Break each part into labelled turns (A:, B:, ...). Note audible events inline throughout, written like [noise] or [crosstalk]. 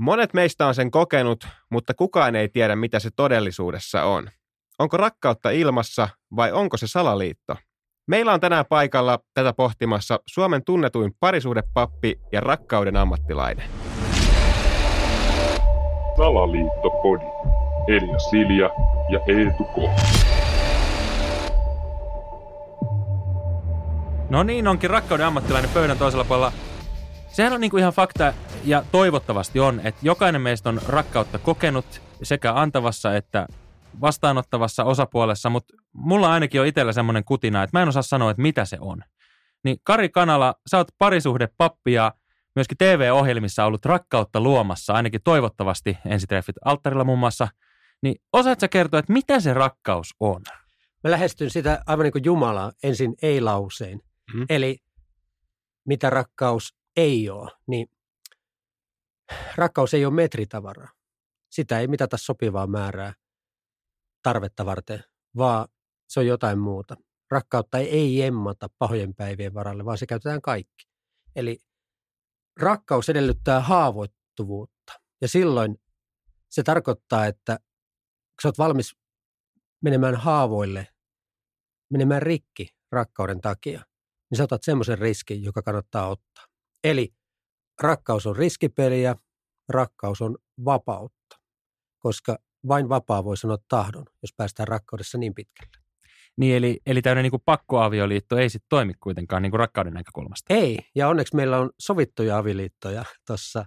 A: Monet meistä on sen kokenut, mutta kukaan ei tiedä, mitä se todellisuudessa on. Onko rakkautta ilmassa vai onko se salaliitto? Meillä on tänään paikalla tätä pohtimassa Suomen tunnetuin parisuudepappi ja rakkauden ammattilainen.
B: Salaliittopodi. Elia Silja ja Eetu K.
C: No niin, onkin rakkauden ammattilainen pöydän toisella puolella. Sehän on niinku ihan fakta ja toivottavasti on, että jokainen meistä on rakkautta kokenut sekä antavassa että vastaanottavassa osapuolessa, mutta mulla ainakin on itsellä semmoinen kutina, että mä en osaa sanoa, että mitä se on. Niin Kari Kanala, sä oot parisuhdepappi ja myöskin TV-ohjelmissa ollut rakkautta luomassa, ainakin toivottavasti ensitreffit alttarilla muun muassa. Niin osaatko kertoa, että mitä se rakkaus on?
D: Mä lähestyn sitä aivan niin kuin Jumala ensin ei-lauseen.
A: Mhm.
D: Eli mitä rakkaus ei ole, niin rakkaus ei ole metritavaraa. Sitä ei mitata sopivaa määrää tarvetta varten, vaan se on jotain muuta. Rakkautta ei, emmata pahojen päivien varalle, vaan se käytetään kaikki. Eli rakkaus edellyttää haavoittuvuutta. Ja silloin se tarkoittaa, että sä oot valmis menemään haavoille, menemään rikki rakkauden takia, niin sä otat semmoisen riskin, joka kannattaa ottaa. Eli rakkaus on riskipeliä, rakkaus on vapautta, koska vain vapaa voi sanoa tahdon, jos päästään rakkaudessa niin pitkälle.
C: Niin eli, eli tämmöinen niin pakkoavioliitto ei sitten toimi kuitenkaan niin kuin rakkauden näkökulmasta.
D: Ei, ja onneksi meillä on sovittuja avioliittoja tuossa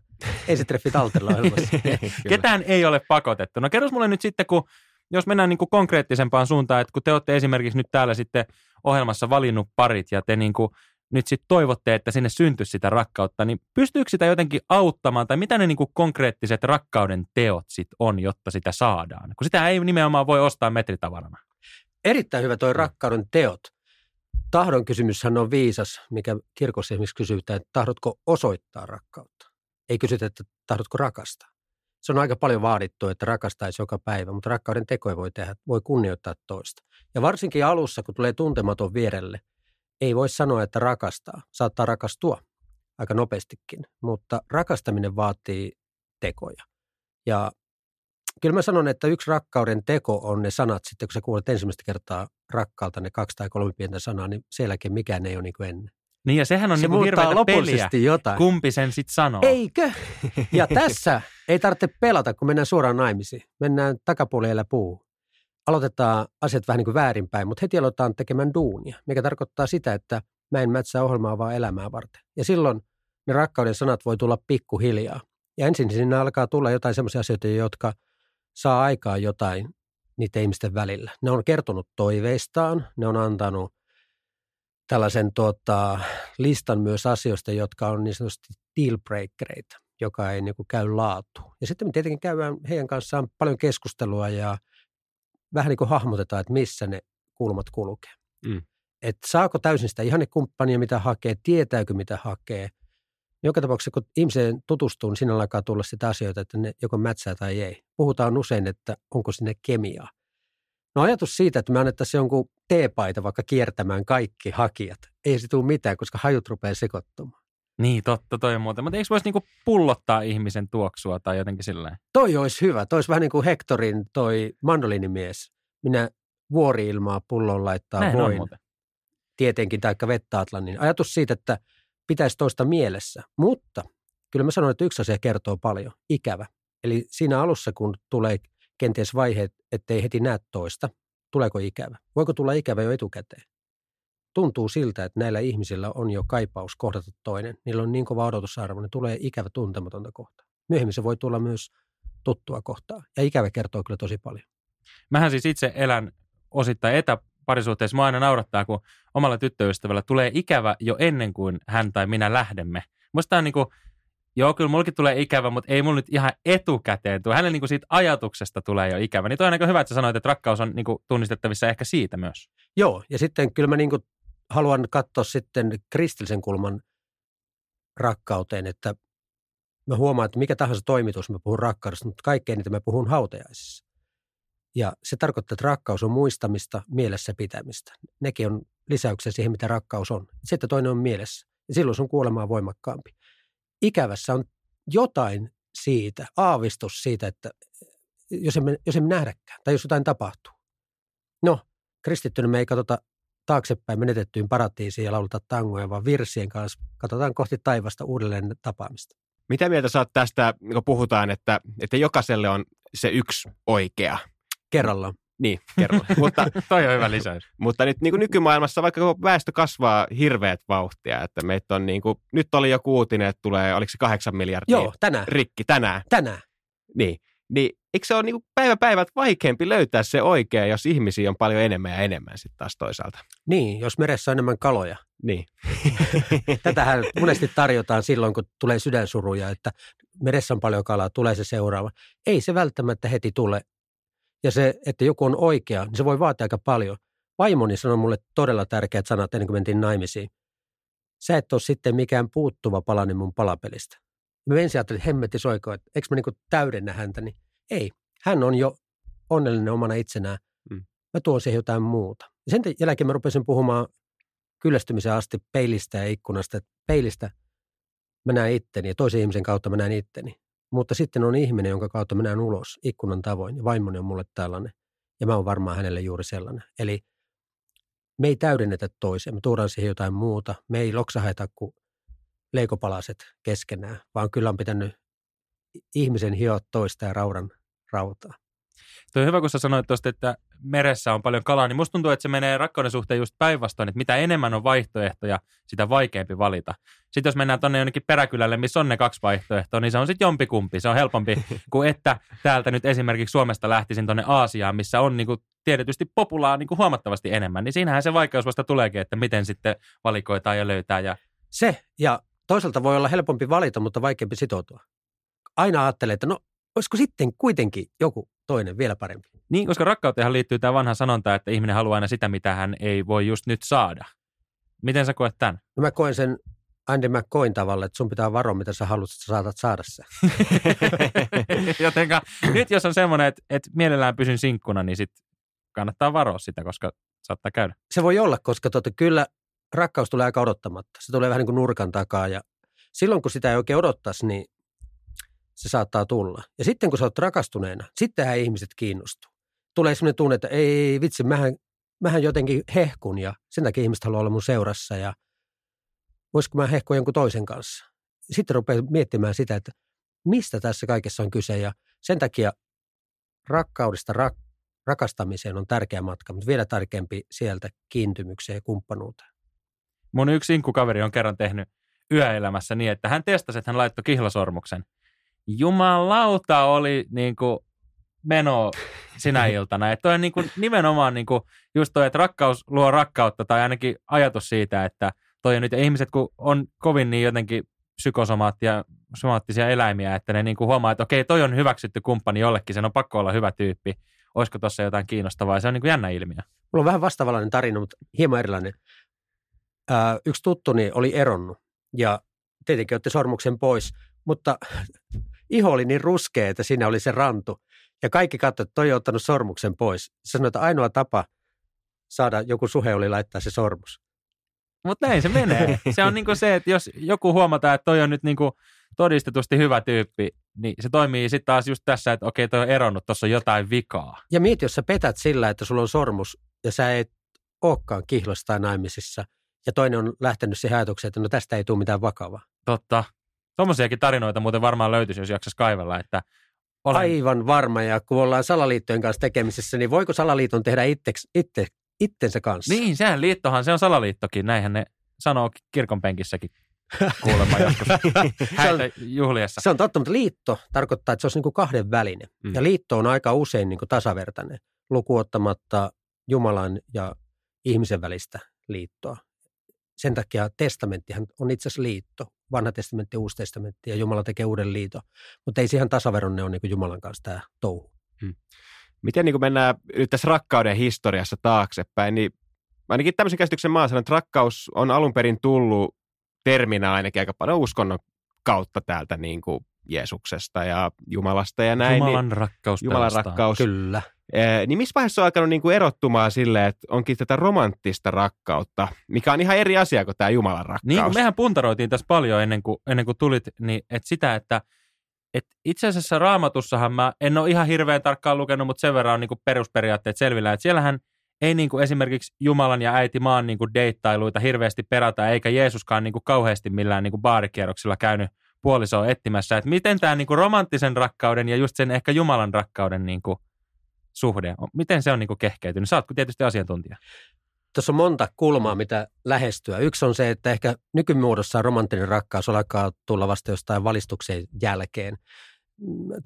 D: Ensitreffit Alterla ohjelmassa. [laughs]
C: Ketään ei ole pakotettu. No kerros mulle nyt sitten, kun jos mennään niin kuin konkreettisempaan suuntaan, että kun te olette esimerkiksi nyt täällä sitten ohjelmassa valinnut parit ja te niin kuin nyt sitten toivotte, että sinne syntyisi sitä rakkautta, niin pystyykö sitä jotenkin auttamaan tai mitä ne niin kuin konkreettiset rakkauden teot sitten on, jotta sitä saadaan? Kun sitä ei nimenomaan voi ostaa metritavarana.
D: Erittäin hyvä toi rakkauden teot. Tahdon kysymyshän on viisas, mikä kirkossa esimerkiksi kysytään, että tahdotko osoittaa rakkautta. Ei kysytä, että tahdotko rakastaa. Se on aika paljon vaadittu, että rakastaisi joka päivä, mutta rakkauden tekoja voi tehdä, voi kunnioittaa toista. Ja varsinkin alussa, kun tulee tuntematon vierelle, ei voi sanoa, että rakastaa. Saattaa rakastua aika nopeastikin, mutta rakastaminen vaatii tekoja. Ja kyllä mä sanon, että yksi rakkauden teko on ne sanat, sitten kun sä kuulet ensimmäistä kertaa rakkaalta ne kaksi tai kolme pientä sanaa, niin sen jälkeen mikään ei ole niin kuin ennen.
C: Niin ja sehän on
D: se
C: niin kuin hirveätä peliä,
D: lopullisesti jotain.
C: kumpi sen sitten sanoo.
D: Eikö? Ja [laughs] tässä ei tarvitse pelata, kun mennään suoraan naimisiin. Mennään takapuolella puu. Aloitetaan asiat vähän niin kuin väärinpäin, mutta heti aloitetaan tekemään duunia, mikä tarkoittaa sitä, että mä en mätsää ohjelmaa vaan elämää varten. Ja silloin ne rakkauden sanat voi tulla pikkuhiljaa. Ja ensin sinne alkaa tulla jotain sellaisia asioita, jotka saa aikaa jotain niiden ihmisten välillä. Ne on kertonut toiveistaan, ne on antanut tällaisen tota, listan myös asioista, jotka on niin sanotusti dealbreakereita, joka ei niin kuin käy laatuun. Ja sitten me tietenkin käydään heidän kanssaan paljon keskustelua ja vähän niin kuin hahmotetaan, että missä ne kulmat kulkee.
A: Mm.
D: Että saako täysin sitä ihannekumppania, mitä hakee, tietääkö mitä hakee. Joka tapauksessa, kun ihmiseen tutustuu, niin siinä alkaa tulla sitä asioita, että ne joko mätsää tai ei. Puhutaan usein, että onko sinne kemiaa. No ajatus siitä, että me annettaisiin jonkun teepaita vaikka kiertämään kaikki hakijat. Ei se tule mitään, koska hajut rupeaa sekoittumaan.
C: Niin, totta, toi on muuten. Mutta eikö voisi niinku pullottaa ihmisen tuoksua tai jotenkin sillä
D: Toi olisi hyvä. Toi olisi vähän niin kuin Hectorin toi mandolinimies. Minä vuori-ilmaa pullon laittaa
C: Näin
D: voin. tietenkin, taikka vettä Atlannin. Ajatus siitä, että pitäisi toista mielessä. Mutta kyllä mä sanon, että yksi asia kertoo paljon. Ikävä. Eli siinä alussa, kun tulee kenties vaiheet, ettei heti näe toista, tuleeko ikävä? Voiko tulla ikävä jo etukäteen? Tuntuu siltä, että näillä ihmisillä on jo kaipaus kohdata toinen. Niillä on niin kova odotusarvo, ne tulee ikävä tuntematonta kohtaa. Myöhemmin se voi tulla myös tuttua kohtaa. Ja ikävä kertoo kyllä tosi paljon.
C: Mähän siis itse elän osittain etäparisuhteessa. Mä aina naurattaa, kun omalla tyttöystävällä tulee ikävä jo ennen kuin hän tai minä lähdemme. Musta on niinku, joo, kyllä mullekin tulee ikävä, mutta ei mulla nyt ihan etukäteen tule. Hänelle niinku siitä ajatuksesta tulee jo ikävä. Niin toi on aika hyvä, että sä sanoit, että rakkaus on niinku tunnistettavissa ehkä siitä myös.
D: Joo, ja sitten kyllä mä niin haluan katsoa sitten kristillisen kulman rakkauteen, että mä huomaan, että mikä tahansa toimitus, mä puhun rakkaudesta, mutta kaikkein niitä mä puhun hautajaisissa. Ja se tarkoittaa, että rakkaus on muistamista, mielessä pitämistä. Nekin on lisäyksiä siihen, mitä rakkaus on. Sitten toinen on mielessä. Ja silloin sun kuolema on voimakkaampi. Ikävässä on jotain siitä, aavistus siitä, että jos emme, jos emme nähdäkään tai jos jotain tapahtuu. No, kristittynä me ei katsota taaksepäin menetettyyn paratiisiin ja lauleta tangoja, vaan virsien kanssa katsotaan kohti taivasta uudelleen tapaamista.
A: Mitä mieltä saat tästä, kun puhutaan, että, että jokaiselle on se yksi oikea?
D: Kerrallaan.
A: Niin, kerralla. [laughs] mutta,
C: Toi on hyvä lisäys.
A: mutta nyt niin kuin nykymaailmassa, vaikka väestö kasvaa hirveät vauhtia, että meitä on niin kuin, nyt oli joku uutinen, että tulee, oliko se kahdeksan miljardia
D: Joo, tänään.
A: rikki tänään.
D: Tänään.
A: Niin, niin eikö se ole niin päivä päivät vaikeampi löytää se oikea, jos ihmisiä on paljon enemmän ja enemmän sitten taas toisaalta?
D: Niin, jos meressä on enemmän kaloja.
A: Niin. [laughs]
D: Tätähän monesti tarjotaan silloin, kun tulee sydänsuruja, että meressä on paljon kalaa, tulee se seuraava. Ei se välttämättä heti tule. Ja se, että joku on oikea, niin se voi vaatia aika paljon. Vaimoni sanoi mulle todella tärkeät sanat ennen kuin mentiin naimisiin. Sä et ole sitten mikään puuttuva palanen mun palapelistä. Mä ensin ajattelin, että hemmetti soiko, että eikö mä niinku täydennä häntä, niin ei. Hän on jo onnellinen omana itsenään.
A: Mm.
D: Mä tuon siihen jotain muuta. Ja sen jälkeen mä rupesin puhumaan kyllästymisen asti peilistä ja ikkunasta. Että peilistä mä näen itteni ja toisen ihmisen kautta mä näen itteni. Mutta sitten on ihminen, jonka kautta mä näen ulos ikkunan tavoin. Ja vaimoni on mulle tällainen. Ja mä oon varmaan hänelle juuri sellainen. Eli me ei täydennetä toisia. Me tuodaan siihen jotain muuta. Me ei loksaheta kuin leikopalaset keskenään, vaan kyllä on pitänyt ihmisen hioa toista ja raudan rautaa.
C: Tuo on hyvä, kun sä sanoit tuosta, että meressä on paljon kalaa, niin musta tuntuu, että se menee rakkauden suhteen just päinvastoin, että mitä enemmän on vaihtoehtoja, sitä vaikeampi valita. Sitten jos mennään tuonne jonnekin peräkylälle, missä on ne kaksi vaihtoehtoa, niin se on sitten jompikumpi. Se on helpompi [laughs] kuin että täältä nyt esimerkiksi Suomesta lähtisin tuonne Aasiaan, missä on niin kuin tietysti populaa niin kuin huomattavasti enemmän. Niin siinähän se vaikeus vasta tuleekin, että miten sitten valikoitaan ja löytää. Ja...
D: Se, ja toisaalta voi olla helpompi valita, mutta vaikeampi sitoutua. Aina ajattelee, että no, olisiko sitten kuitenkin joku toinen vielä parempi.
C: Niin, koska rakkauteen liittyy tämä vanha sanonta, että ihminen haluaa aina sitä, mitä hän ei voi just nyt saada. Miten sä koet tämän?
D: No mä koen sen Andy McCoyn tavalla, että sun pitää varoa, mitä sä haluat, että sä saatat saada se. [laughs]
C: Jotenka nyt jos on semmoinen, että, että mielellään pysyn sinkkuna, niin sit kannattaa varoa sitä, koska saattaa käydä.
D: Se voi olla, koska tota, kyllä rakkaus tulee aika odottamatta. Se tulee vähän niin kuin nurkan takaa ja silloin kun sitä ei oikein odottaisi, niin se saattaa tulla. Ja sitten kun sä oot rakastuneena, sittenhän ihmiset kiinnostuu. Tulee sellainen tunne, että ei vitsi, mähän, mähän jotenkin hehkun ja sen takia ihmiset haluaa olla mun seurassa ja voisiko mä hehkua jonkun toisen kanssa. Sitten rupeaa miettimään sitä, että mistä tässä kaikessa on kyse ja sen takia rakkaudesta rak, rakastamiseen on tärkeä matka, mutta vielä tärkeämpi sieltä kiintymykseen ja kumppanuuteen.
C: Mun yksi inkkukaveri on kerran tehnyt yöelämässä niin, että hän testasi, että hän laittoi kihlasormuksen. Jumalauta oli niin kuin meno sinä [laughs] iltana. Että toi on niin kuin nimenomaan niin kuin just toi, että rakkaus luo rakkautta tai ainakin ajatus siitä, että toi on nyt, ihmiset kun on kovin niin jotenkin psykosomaattia, somaattisia eläimiä, että ne niin kuin huomaa, että okei, toi on hyväksytty kumppani jollekin, sen on pakko olla hyvä tyyppi. Olisiko tuossa jotain kiinnostavaa? Se on niin kuin jännä ilmiö.
D: Mulla on vähän vastaavallainen tarina, mutta hieman erilainen. Ää, yksi tuttuni oli eronnut ja tietenkin otti sormuksen pois, mutta iho oli niin ruskea, että siinä oli se rantu. Ja kaikki katsoivat, että toi on ottanut sormuksen pois. Se sanoi, että ainoa tapa saada joku suhe oli laittaa se sormus.
C: Mutta näin se menee. Se on niinku se, että jos joku huomataan, että toi on nyt niinku todistetusti hyvä tyyppi, niin se toimii sitten taas just tässä, että okei, toi on eronnut, tuossa on jotain vikaa.
D: Ja mieti, jos sä petät sillä, että sulla on sormus ja sä et olekaan kihlossa tai naimisissa, ja toinen on lähtenyt siihen ajatukseen, että no tästä ei tule mitään vakavaa.
C: Totta. Tuommoisiakin tarinoita muuten varmaan löytyisi, jos jaksaisi kaivella, että olen...
D: Aivan varma, ja kun ollaan salaliittojen kanssa tekemisissä, niin voiko salaliiton tehdä itteks, itse, itsensä kanssa?
C: Niin, sehän liittohan, se on salaliittokin, näinhän ne sanoo kirkon penkissäkin kuulemma joskus [laughs] häitä juhliessa.
D: Se on totta, mutta liitto tarkoittaa, että se olisi niin kuin kahden välinen.
A: Mm.
D: Mm. Ja liitto on aika usein niin kuin tasavertainen, lukuottamatta Jumalan ja ihmisen välistä liittoa. Sen takia testamenttihan on itse asiassa liitto. Vanha testamentti, uusi testamentti ja Jumala tekee uuden liiton. Mutta ei siihen tasaveronne ole niin Jumalan kanssa tämä touhu.
A: Miten niin mennään nyt tässä rakkauden historiassa taaksepäin, niin ainakin tämmöisen käsityksen mä oon sanonut, että rakkaus on alun perin tullut terminä ainakin aika paljon uskonnon kautta täältä niin kuin Jeesuksesta ja Jumalasta ja näin.
C: Jumalan
A: niin,
C: rakkaus
A: Jumalan
C: pelastaa.
A: rakkaus.
D: Kyllä.
A: Ee, niin missä vaiheessa on alkanut niin kuin erottumaan silleen, että onkin tätä romanttista rakkautta, mikä on ihan eri asia kuin tämä Jumalan rakkaus.
C: Niin kuin mehän puntaroitiin tässä paljon ennen kuin, ennen kuin tulit, niin että sitä, että et itse asiassa raamatussahan mä en ole ihan hirveän tarkkaan lukenut, mutta sen verran on niin perusperiaatteet selvillä, että siellähän ei niin kuin esimerkiksi Jumalan ja äiti maan niin kuin deittailuita hirveästi perata, eikä Jeesuskaan niin kuin kauheasti millään niin kuin baarikierroksilla käynyt puolisoa etsimässä. Että miten tämä niin kuin romanttisen rakkauden ja just sen ehkä Jumalan rakkauden niin kuin suhde, miten se on niin kuin kehkeytynyt? Saatko tietysti asiantuntija?
D: Tuossa on monta kulmaa, mitä lähestyä. Yksi on se, että ehkä nykymuodossa romanttinen rakkaus alkaa tulla vasta jostain valistuksen jälkeen.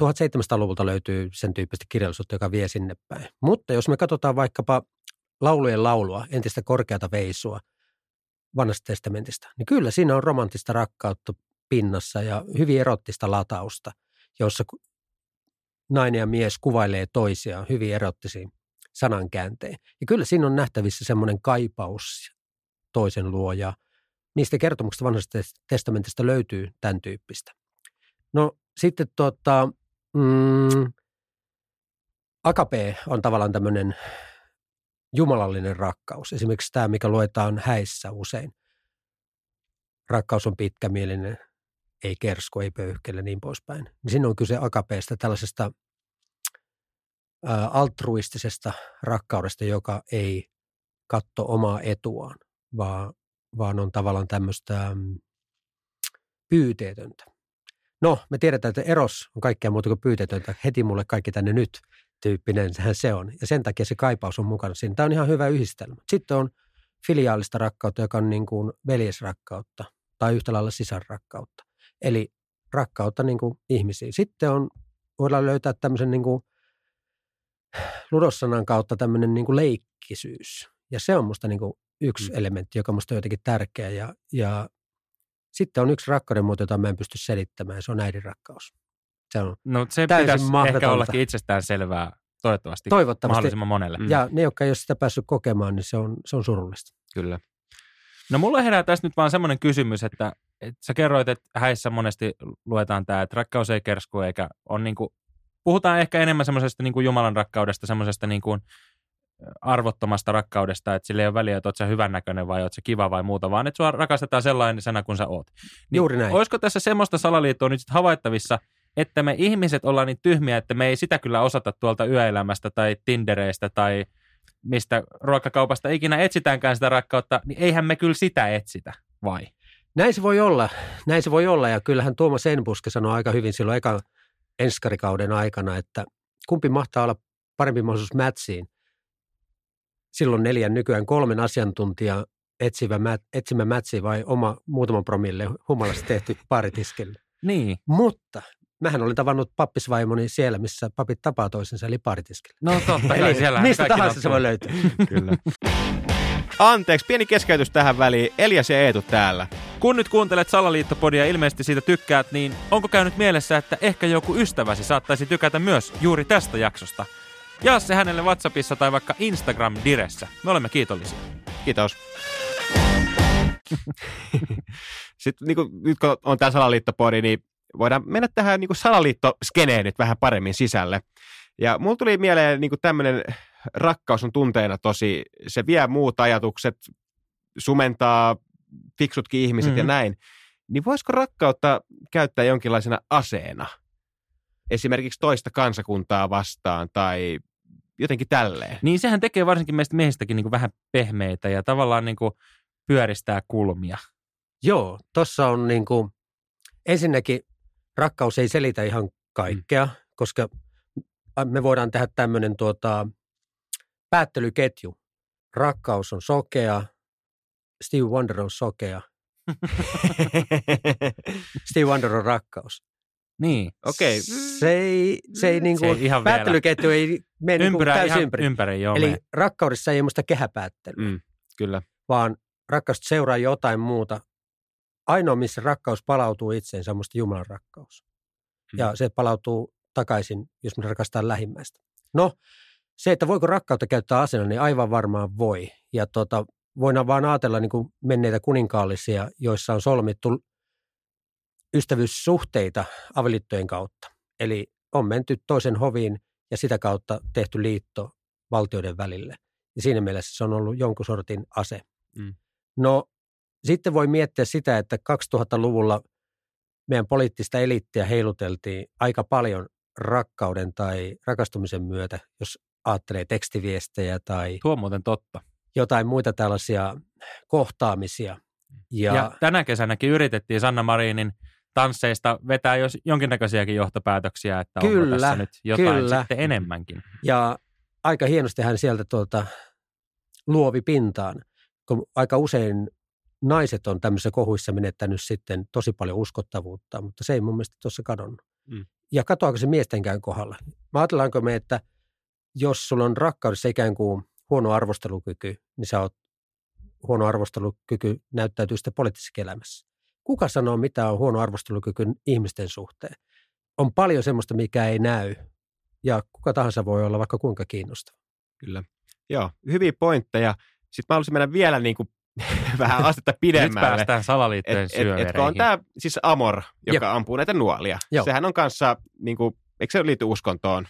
D: 1700-luvulta löytyy sen tyyppistä kirjallisuutta, joka vie sinne päin. Mutta jos me katsotaan vaikkapa laulujen laulua, entistä korkeata veisua vanhasta testamentista, niin kyllä siinä on romanttista rakkautta pinnassa ja hyvin erottista latausta, jossa nainen ja mies kuvailee toisiaan hyvin erottisiin sanankäänteen. Ja kyllä siinä on nähtävissä semmoinen kaipaus toisen luo ja niistä kertomuksista vanhasta testamentista löytyy tämän tyyppistä. No sitten tuota, mm, akape on tavallaan tämmöinen jumalallinen rakkaus. Esimerkiksi tämä, mikä luetaan häissä usein. Rakkaus on pitkämielinen, ei kersko, ei pöyhkele, niin poispäin. Niin siinä on kyse akapeesta, tällaisesta altruistisesta rakkaudesta, joka ei katso omaa etuaan, vaan, vaan on tavallaan tämmöistä mm, pyyteetöntä. No, me tiedetään, että eros on kaikkea muuta kuin pyyteetöntä. Heti mulle kaikki tänne nyt tyyppinen se on. Ja sen takia se kaipaus on mukana siinä. Tämä on ihan hyvä yhdistelmä. Sitten on filiaalista rakkautta, joka on niin kuin veljesrakkautta tai yhtä lailla sisarrakkautta. Eli rakkautta niin kuin ihmisiin. Sitten on, voidaan löytää tämmöisen niin kuin ludossanan kautta tämmöinen niin kuin leikkisyys. Ja se on musta niin kuin yksi mm. elementti, joka musta on jotenkin tärkeä. Ja, ja sitten on yksi rakkauden muoto, jota mä en pysty selittämään, se on äidin rakkaus.
C: Se on no, se täysin pitäisi ehkä ollakin itsestään selvää toivottavasti, toivottavasti mahdollisimman monelle.
D: Mm. Ja ne, jotka ei ole sitä päässyt kokemaan, niin se on, se on surullista.
C: Kyllä. No mulla herää tästä nyt vaan semmoinen kysymys, että, että sä kerroit, että häissä monesti luetaan tämä, että rakkaus ei kersku eikä on niin kuin, puhutaan ehkä enemmän semmoisesta niin kuin Jumalan rakkaudesta, semmoisesta niin kuin arvottomasta rakkaudesta, että sillä ei ole väliä, että oot sä hyvännäköinen vai oot sä kiva vai muuta, vaan että sua rakastetaan sellaisena kuin sä oot. Niin
D: Juuri näin.
C: Olisiko tässä semmoista salaliittoa nyt havaittavissa, että me ihmiset ollaan niin tyhmiä, että me ei sitä kyllä osata tuolta yöelämästä tai Tindereistä tai mistä ruokakaupasta ikinä etsitäänkään sitä rakkautta, niin eihän me kyllä sitä etsitä, vai?
D: Näin se voi olla, näin se voi olla ja kyllähän Tuomas Enbuske sanoi aika hyvin silloin eka enskarikauden aikana, että kumpi mahtaa olla parempi mahdollisuus mätsiin. Silloin neljän, nykyään kolmen asiantuntija etsivä, etsimä mätsi vai oma muutaman promille humalassa tehty paritiskelle.
C: Niin.
D: Mutta Mähän olin tavannut pappisvaimoni siellä, missä papit tapaa toisensa, eli paritiskellä.
C: No totta kai, siellä
D: Mistä tahansa se voi löytyä.
C: Kyllä.
A: Anteeksi, pieni keskeytys tähän väliin. Elias ja Eetu täällä.
C: Kun nyt kuuntelet Salaliittopodia ja ilmeisesti siitä tykkäät, niin onko käynyt mielessä, että ehkä joku ystäväsi saattaisi tykätä myös juuri tästä jaksosta? Jaa se hänelle WhatsAppissa tai vaikka Instagram-diressä. Me olemme kiitollisia.
A: Kiitos. [laughs] Sitten niin kuin, nyt kun on tämä salaliittopodi, niin voidaan mennä tähän niin salaliittoskeneen nyt vähän paremmin sisälle. Ja mulla tuli mieleen niin tämmöinen rakkaus on tunteena tosi, se vie muut ajatukset, sumentaa fiksutkin ihmiset mm-hmm. ja näin. Niin voisiko rakkautta käyttää jonkinlaisena aseena? Esimerkiksi toista kansakuntaa vastaan tai jotenkin tälleen.
C: Niin sehän tekee varsinkin meistä miehistäkin niin kuin vähän pehmeitä ja tavallaan niin kuin pyöristää kulmia.
D: Joo, tuossa on niin kuin, ensinnäkin rakkaus ei selitä ihan kaikkea, mm. koska me voidaan tehdä tämmöinen tuota, päättelyketju. Rakkaus on sokea, Steve Wonder on sokea. [laughs] Steve Wonder on rakkaus.
C: Niin, okei. Okay.
D: Se ei, se ei, niin kuin, se ei ihan päättelyketju ei mene niinku niin täysin ympäri.
C: ympäri joo,
D: Eli me. rakkaudessa ei ole muista kehäpäättelyä. Mm,
A: kyllä.
D: Vaan rakkaus seuraa jotain muuta ainoa, missä rakkaus palautuu itseen, se on Jumalan rakkaus. Hmm. Ja se palautuu takaisin, jos me rakastaa lähimmäistä. No, se, että voiko rakkautta käyttää asena, niin aivan varmaan voi. Ja tota, voidaan vaan ajatella niin kuin menneitä kuninkaallisia, joissa on solmittu ystävyyssuhteita avioliittojen kautta. Eli on menty toisen hoviin ja sitä kautta tehty liitto valtioiden välille. Ja siinä mielessä se on ollut jonkun sortin ase. Mm. No sitten voi miettiä sitä, että 2000-luvulla meidän poliittista eliittiä heiluteltiin aika paljon rakkauden tai rakastumisen myötä, jos ajattelee tekstiviestejä tai
C: Tuo muuten totta.
D: jotain muita tällaisia kohtaamisia.
C: Ja,
D: Ja,
C: tänä kesänäkin yritettiin Sanna Marinin tansseista vetää jos jonkinnäköisiäkin johtopäätöksiä, että onko
D: Kyllä,
C: tässä nyt jotain
D: kyllä.
C: sitten enemmänkin.
D: ja aika hienosti hän sieltä tuota, luovi pintaan, kun aika usein naiset on tämmöisissä kohuissa menettänyt sitten tosi paljon uskottavuutta, mutta se ei mun mielestä tuossa kadonnut.
A: Mm.
D: Ja katoako se miestenkään kohdalla? Mä ajatellaanko me, että jos sulla on rakkaudessa ikään kuin huono arvostelukyky, niin sä oot huono arvostelukyky näyttäytyy sitten poliittisessa elämässä. Kuka sanoo, mitä on huono arvostelukyky ihmisten suhteen? On paljon semmoista, mikä ei näy. Ja kuka tahansa voi olla vaikka kuinka kiinnostava.
A: Kyllä. Joo, hyviä pointteja. Sitten mä haluaisin mennä vielä niin kuin [laughs] vähän astetta [laughs]
C: Nyt
A: pidemmälle.
C: päästään salaliittojen
A: Et, et, et, kun on tämä siis Amor, joka ampuu näitä nuolia.
D: Joo.
A: Sehän on kanssa, niin kuin, eikö se liity uskontoon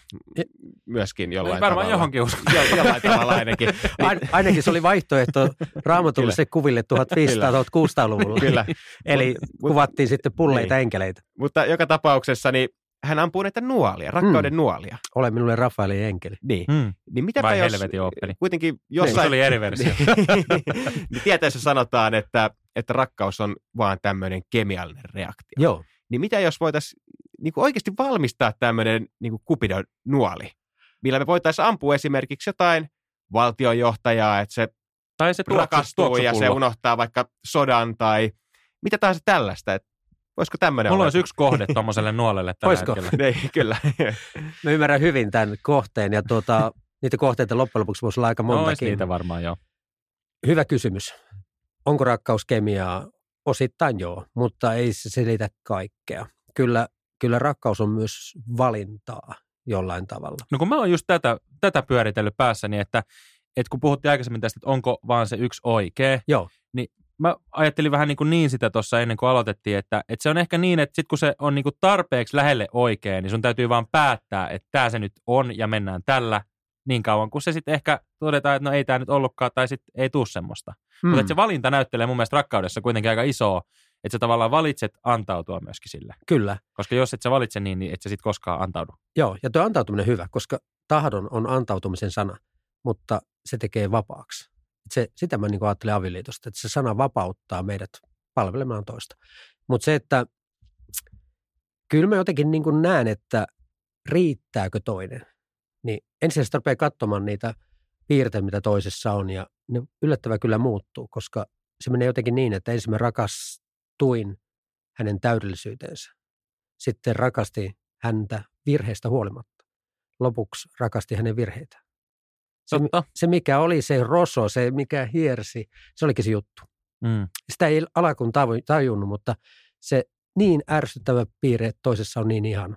A: myöskin jollain
C: Varmaan
A: tavalla?
C: johonkin uskon.
A: Jo, jollain tavalla ainakin. [laughs]
D: Ain, ainakin se oli vaihtoehto raamatullisille kuville 1500-1600-luvulla.
A: Kyllä. [laughs]
D: Eli
A: Mut-
D: kuvattiin sitten pulleita
A: Niin.
D: enkeleitä.
A: Mutta joka tapauksessa niin hän ampuu näitä nuolia, rakkauden
D: Mm.
A: nuolia.
D: Ole minulle Rafaelin enkeli.
A: Niin.
C: Hmm.
A: niin mitäpä
C: Vai
A: jos
C: helvetin ooppeli.
A: kuitenkin
C: Se
A: jossain...
C: oli eri versio. [laughs]
A: niin tieteessä sanotaan, että, että rakkaus on vaan tämmöinen kemiallinen reaktio.
D: Joo.
A: Niin mitä jos voitaisiin niin oikeasti valmistaa tämmöinen niin Cupidon nuoli, millä me voitaisiin ampua esimerkiksi jotain valtionjohtajaa, että se
C: Tai se tuoksu,
A: rakastuu ja se unohtaa vaikka sodan tai mitä tahansa tällaista. Että voisiko tämmöinen
C: Mulla
A: olla?
C: olisi yksi kohde tuommoiselle nuolelle tällä hetkellä.
A: Ei, kyllä. [laughs]
D: Mä ymmärrän hyvin tämän kohteen ja tuota, niitä kohteita loppujen lopuksi voisi olla aika
C: No,
D: montakin.
C: niitä varmaan joo.
D: Hyvä kysymys. Onko rakkaus kemiaa? Osittain joo, mutta ei se selitä kaikkea. Kyllä, kyllä rakkaus on myös valintaa jollain tavalla.
C: No kun mä oon just tätä, tätä pyöritellyt päässäni, että, että kun puhuttiin aikaisemmin tästä, että onko vaan se yksi oikea,
D: Joo.
C: niin mä ajattelin vähän niin, kuin niin sitä tuossa ennen kuin aloitettiin, että, että se on ehkä niin, että sit kun se on niin kuin tarpeeksi lähelle oikein, niin sun täytyy vaan päättää, että tämä se nyt on ja mennään tällä niin kauan, kun se sitten ehkä todetaan, että no ei tämä nyt ollutkaan tai sitten ei tuu semmoista. Mm. Mutta se valinta näyttelee mun mielestä rakkaudessa kuitenkin aika isoa, että sä tavallaan valitset antautua myöskin sille.
D: Kyllä.
C: Koska jos et sä valitse niin, niin et sä sitten koskaan antaudu.
D: Joo, ja tuo antautuminen hyvä, koska tahdon on antautumisen sana, mutta se tekee vapaaksi. Se, sitä mä niin ajattelen avioliitosta, että se sana vapauttaa meidät palvelemaan toista. Mutta se, että kyllä mä jotenkin niin kuin näen, että riittääkö toinen, niin ensisijaisesti rupeaa katsomaan niitä piirteitä, mitä toisessa on, ja ne yllättävän kyllä muuttuu, koska se menee jotenkin niin, että ensin mä rakastuin hänen täydellisyyteensä. Sitten rakastin häntä virheestä huolimatta. Lopuksi rakasti hänen virheitä. Se,
C: Totta.
D: se, mikä oli se roso, se mikä hiersi, se olikin se juttu.
C: Mm.
D: Sitä ei tavo- tajunnut, mutta se niin ärsyttävä piirre että toisessa on niin ihana.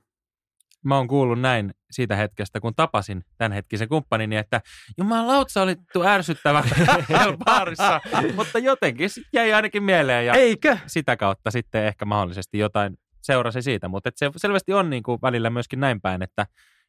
C: Mä oon kuullut näin siitä hetkestä, kun tapasin tämänhetkisen kumppanini, että jumalauta, sä olit tu ärsyttävä [laughs] baarissa, mutta jotenkin jäi ainakin mieleen ja
D: Eikö?
C: sitä kautta sitten ehkä mahdollisesti jotain seurasi siitä, mutta se selvästi on niin kuin välillä myöskin näin päin, että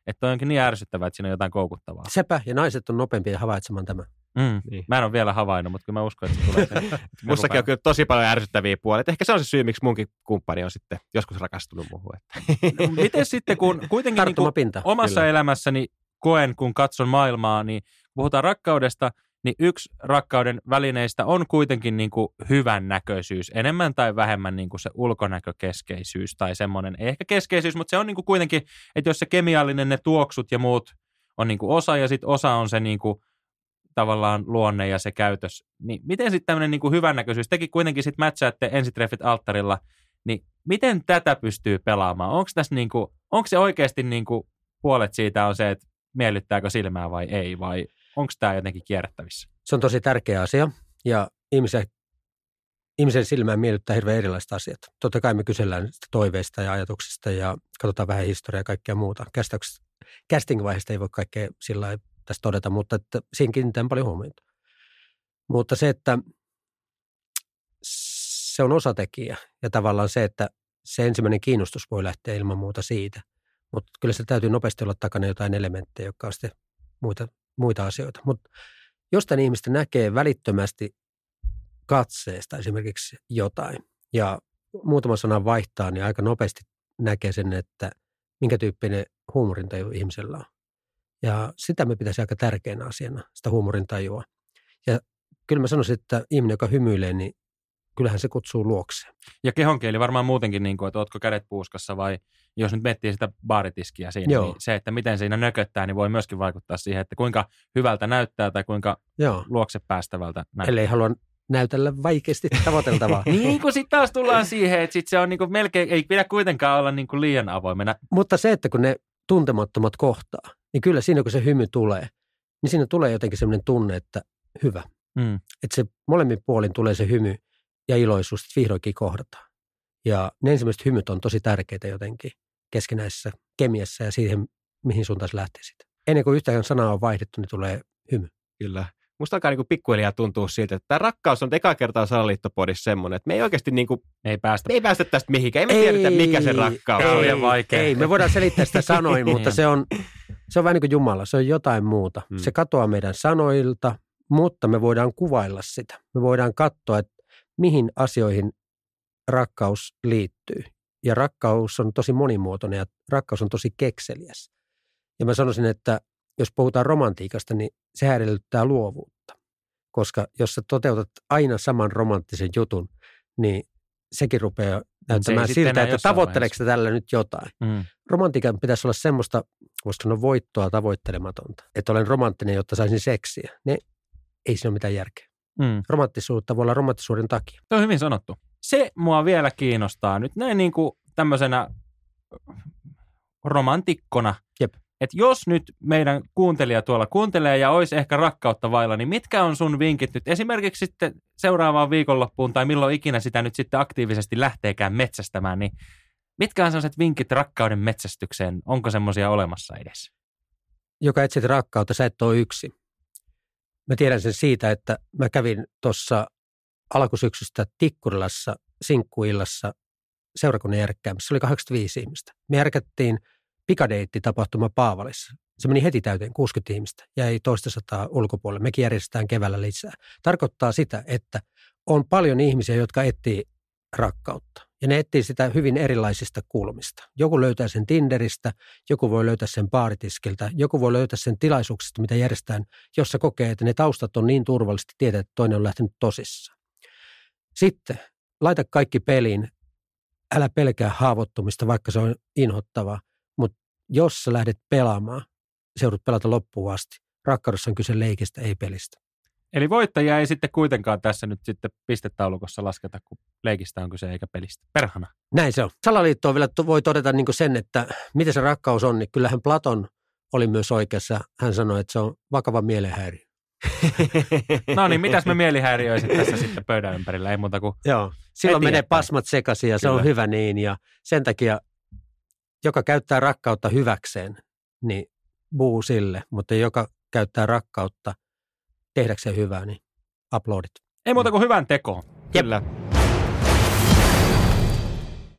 C: että onkin niin ärsyttävää, että siinä on jotain koukuttavaa.
D: Sepä, ja naiset on nopeampia havaitsemaan tämän.
C: Mm.
A: Niin.
C: Mä en ole vielä havainnut, mutta kyllä mä uskon, että se tulee sen. [laughs]
A: Mussakin on kyllä tosi paljon ärsyttäviä puolia. Et Ehkä se on se syy, miksi munkin kumppani on sitten joskus rakastunut muuhun. Että.
C: No, Miten sitten, kun [laughs] kuitenkin niin kuin omassa
A: Kyllä.
C: elämässäni koen, kun katson maailmaa, niin puhutaan rakkaudesta, niin yksi rakkauden välineistä on kuitenkin niin kuin hyvän näköisyys, enemmän tai vähemmän niin kuin se ulkonäkökeskeisyys tai semmoinen, ei ehkä keskeisyys, mutta se on niin kuin kuitenkin, että jos se kemiallinen, ne tuoksut ja muut on niin kuin osa ja sitten osa on se niin kuin tavallaan luonne ja se käytös, niin miten sitten tämmöinen niin kuin hyvännäköisyys, tekin kuitenkin sitten mätsäätte ensitreffit alttarilla, niin miten tätä pystyy pelaamaan? Onko tässä niin kuin, onko se oikeasti niin kuin puolet siitä on se, että miellyttääkö silmää vai ei, vai onko tämä jotenkin kierrättävissä?
D: Se on tosi tärkeä asia, ja ihmisen, ihmisen silmään miellyttää hirveän erilaiset asiat. Totta kai me kysellään sitä toiveista ja ajatuksista, ja katsotaan vähän historiaa ja kaikkea muuta. Casting-vaiheesta ei voi kaikkea sillä tässä todeta, mutta että siihen kiinnitetään paljon huomiota. Mutta se, että se on osatekijä, ja tavallaan se, että se ensimmäinen kiinnostus voi lähteä ilman muuta siitä. Mutta kyllä se täytyy nopeasti olla takana jotain elementtejä, jotka on sitten muita, muita asioita. Mutta jostain ihmistä näkee välittömästi katseesta esimerkiksi jotain. Ja muutama sanan vaihtaa, niin aika nopeasti näkee sen, että minkä tyyppinen huumorintaju ihmisellä on. Ja sitä me pitäisi aika tärkeänä asiana, sitä huumorintajua. Ja kyllä mä sanoisin, että ihminen, joka hymyilee, niin kyllähän se kutsuu luokseen.
C: Ja kehonkieli varmaan muutenkin, niin kuin, että ootko kädet puuskassa vai jos nyt miettii sitä baaritiskiä siinä,
D: Joo.
C: niin se, että miten siinä nököttää, niin voi myöskin vaikuttaa siihen, että kuinka hyvältä näyttää tai kuinka
D: Joo,
C: luokse päästävältä näyttää.
D: ellei halua näytellä vaikeasti tavoiteltavaa. [laughs]
C: Niin kuin sitten taas tullaan siihen, että sit se on niin kuin melkein, ei pidä kuitenkaan olla niin kuin liian avoimena.
D: Mutta se, että kun ne tuntemattomat kohtaa, niin kyllä siinä kun se hymy tulee, niin siinä tulee jotenkin sellainen tunne, että hyvä.
C: Mm.
D: Että se molemmin puolin tulee se hymy ja iloisuus, että vihdoinkin kohdataan. Ja ne ensimmäiset hymyt on tosi tärkeitä jotenkin keskinäisessä kemiassa ja siihen, mihin suuntaan se lähtee sitten. Ennen kuin yhtään sanaa on vaihdettu, niin tulee hymy.
A: Kyllä. Musta alkaa niinku pikkuhiljaa tuntua siltä, että tämä rakkaus on eka kertaa salaliittopodissa semmoinen, että me ei oikeasti niinku,
C: Ei päästä.
A: me ei päästä tästä mihinkään. Ei me tiedetä, mikä se rakkaus
C: Tämä on liian vaikea.
D: Ei, me voidaan selittää sitä sanoin, [laughs] mutta se on, se on vähän niin kuin Jumala, se on jotain muuta.
A: Hmm.
D: Se katoaa meidän sanoilta, mutta me voidaan kuvailla sitä. Me voidaan katsoa, että mihin asioihin rakkaus liittyy. Ja rakkaus on tosi monimuotoinen ja rakkaus on tosi kekseliäs. Ja mä sanoisin, että jos puhutaan romantiikasta, niin se edellyttää luovuutta. Koska jos sä toteutat aina saman romanttisen jutun, niin sekin rupeaa näyttämään siltä, että tavoitteleeko sä tällä nyt jotain.
C: Mm.
D: Romantiikan pitäisi olla semmoista, voisiko sanoa voittoa tavoittelematonta. Että olen romanttinen, jotta saisin seksiä. Ne, ei siinä ole mitään järkeä.
C: Mm.
D: Romanttisuutta voi olla romanttisuuden takia.
C: Tuo on hyvin sanottu. Se mua vielä kiinnostaa nyt näin niin kuin tämmöisenä romantikkona. Että jos nyt meidän kuuntelija tuolla kuuntelee ja olisi ehkä rakkautta vailla, niin mitkä on sun vinkit nyt esimerkiksi sitten seuraavaan viikonloppuun tai milloin ikinä sitä nyt sitten aktiivisesti lähteekään metsästämään, niin mitkä on sellaiset vinkit rakkauden metsästykseen? Onko semmoisia olemassa edes?
D: Joka etsit rakkautta, sä et ole yksi. Mä tiedän sen siitä, että mä kävin tuossa alkusyksystä Tikkurilassa sinkkuillassa seurakunnan järkkäämässä. Se oli 85 ihmistä. Me järkättiin pikadeittitapahtuma Paavalissa. Se meni heti täyteen 60 ihmistä ja ei toista sataa ulkopuolelle. Mekin järjestetään keväällä lisää. Tarkoittaa sitä, että on paljon ihmisiä, jotka etsii rakkautta. Ja ne etsii sitä hyvin erilaisista kulmista. Joku löytää sen Tinderistä, joku voi löytää sen baaritiskiltä, joku voi löytää sen tilaisuuksista, mitä järjestetään, jossa kokee, että ne taustat on niin turvallisesti tietää, että toinen on lähtenyt tosissaan. Sitten laita kaikki peliin, älä pelkää haavoittumista, vaikka se on inhottavaa, jos sä lähdet pelaamaan, se joudut pelata loppuun asti. Rakkaudessa on kyse leikistä, ei pelistä.
C: Eli voittajia ei sitten kuitenkaan tässä nyt sitten pistetaulukossa lasketa, kun leikistä on kyse eikä pelistä. Perhana.
D: Näin se on. Salaliittoon vielä voi todeta niin sen, että mitä se rakkaus on, niin kyllähän Platon oli myös oikeassa. Hän sanoi, että se on vakava mielenhäiriö. [laughs]
C: No niin, mitäs me mielihäiriöiset tässä sitten pöydän ympärillä? Ei muuta kuin
D: Joo. Silloin menee pasmat sekaisin ja se
C: Kyllä.
D: on hyvä niin. Ja sen takia, joka käyttää rakkautta hyväkseen, niin buu sille. Mutta joka käyttää rakkautta tehdäkseen hyvää, niin aplodit.
C: Ei muuta kuin hyvän tekoon.
A: Kyllä.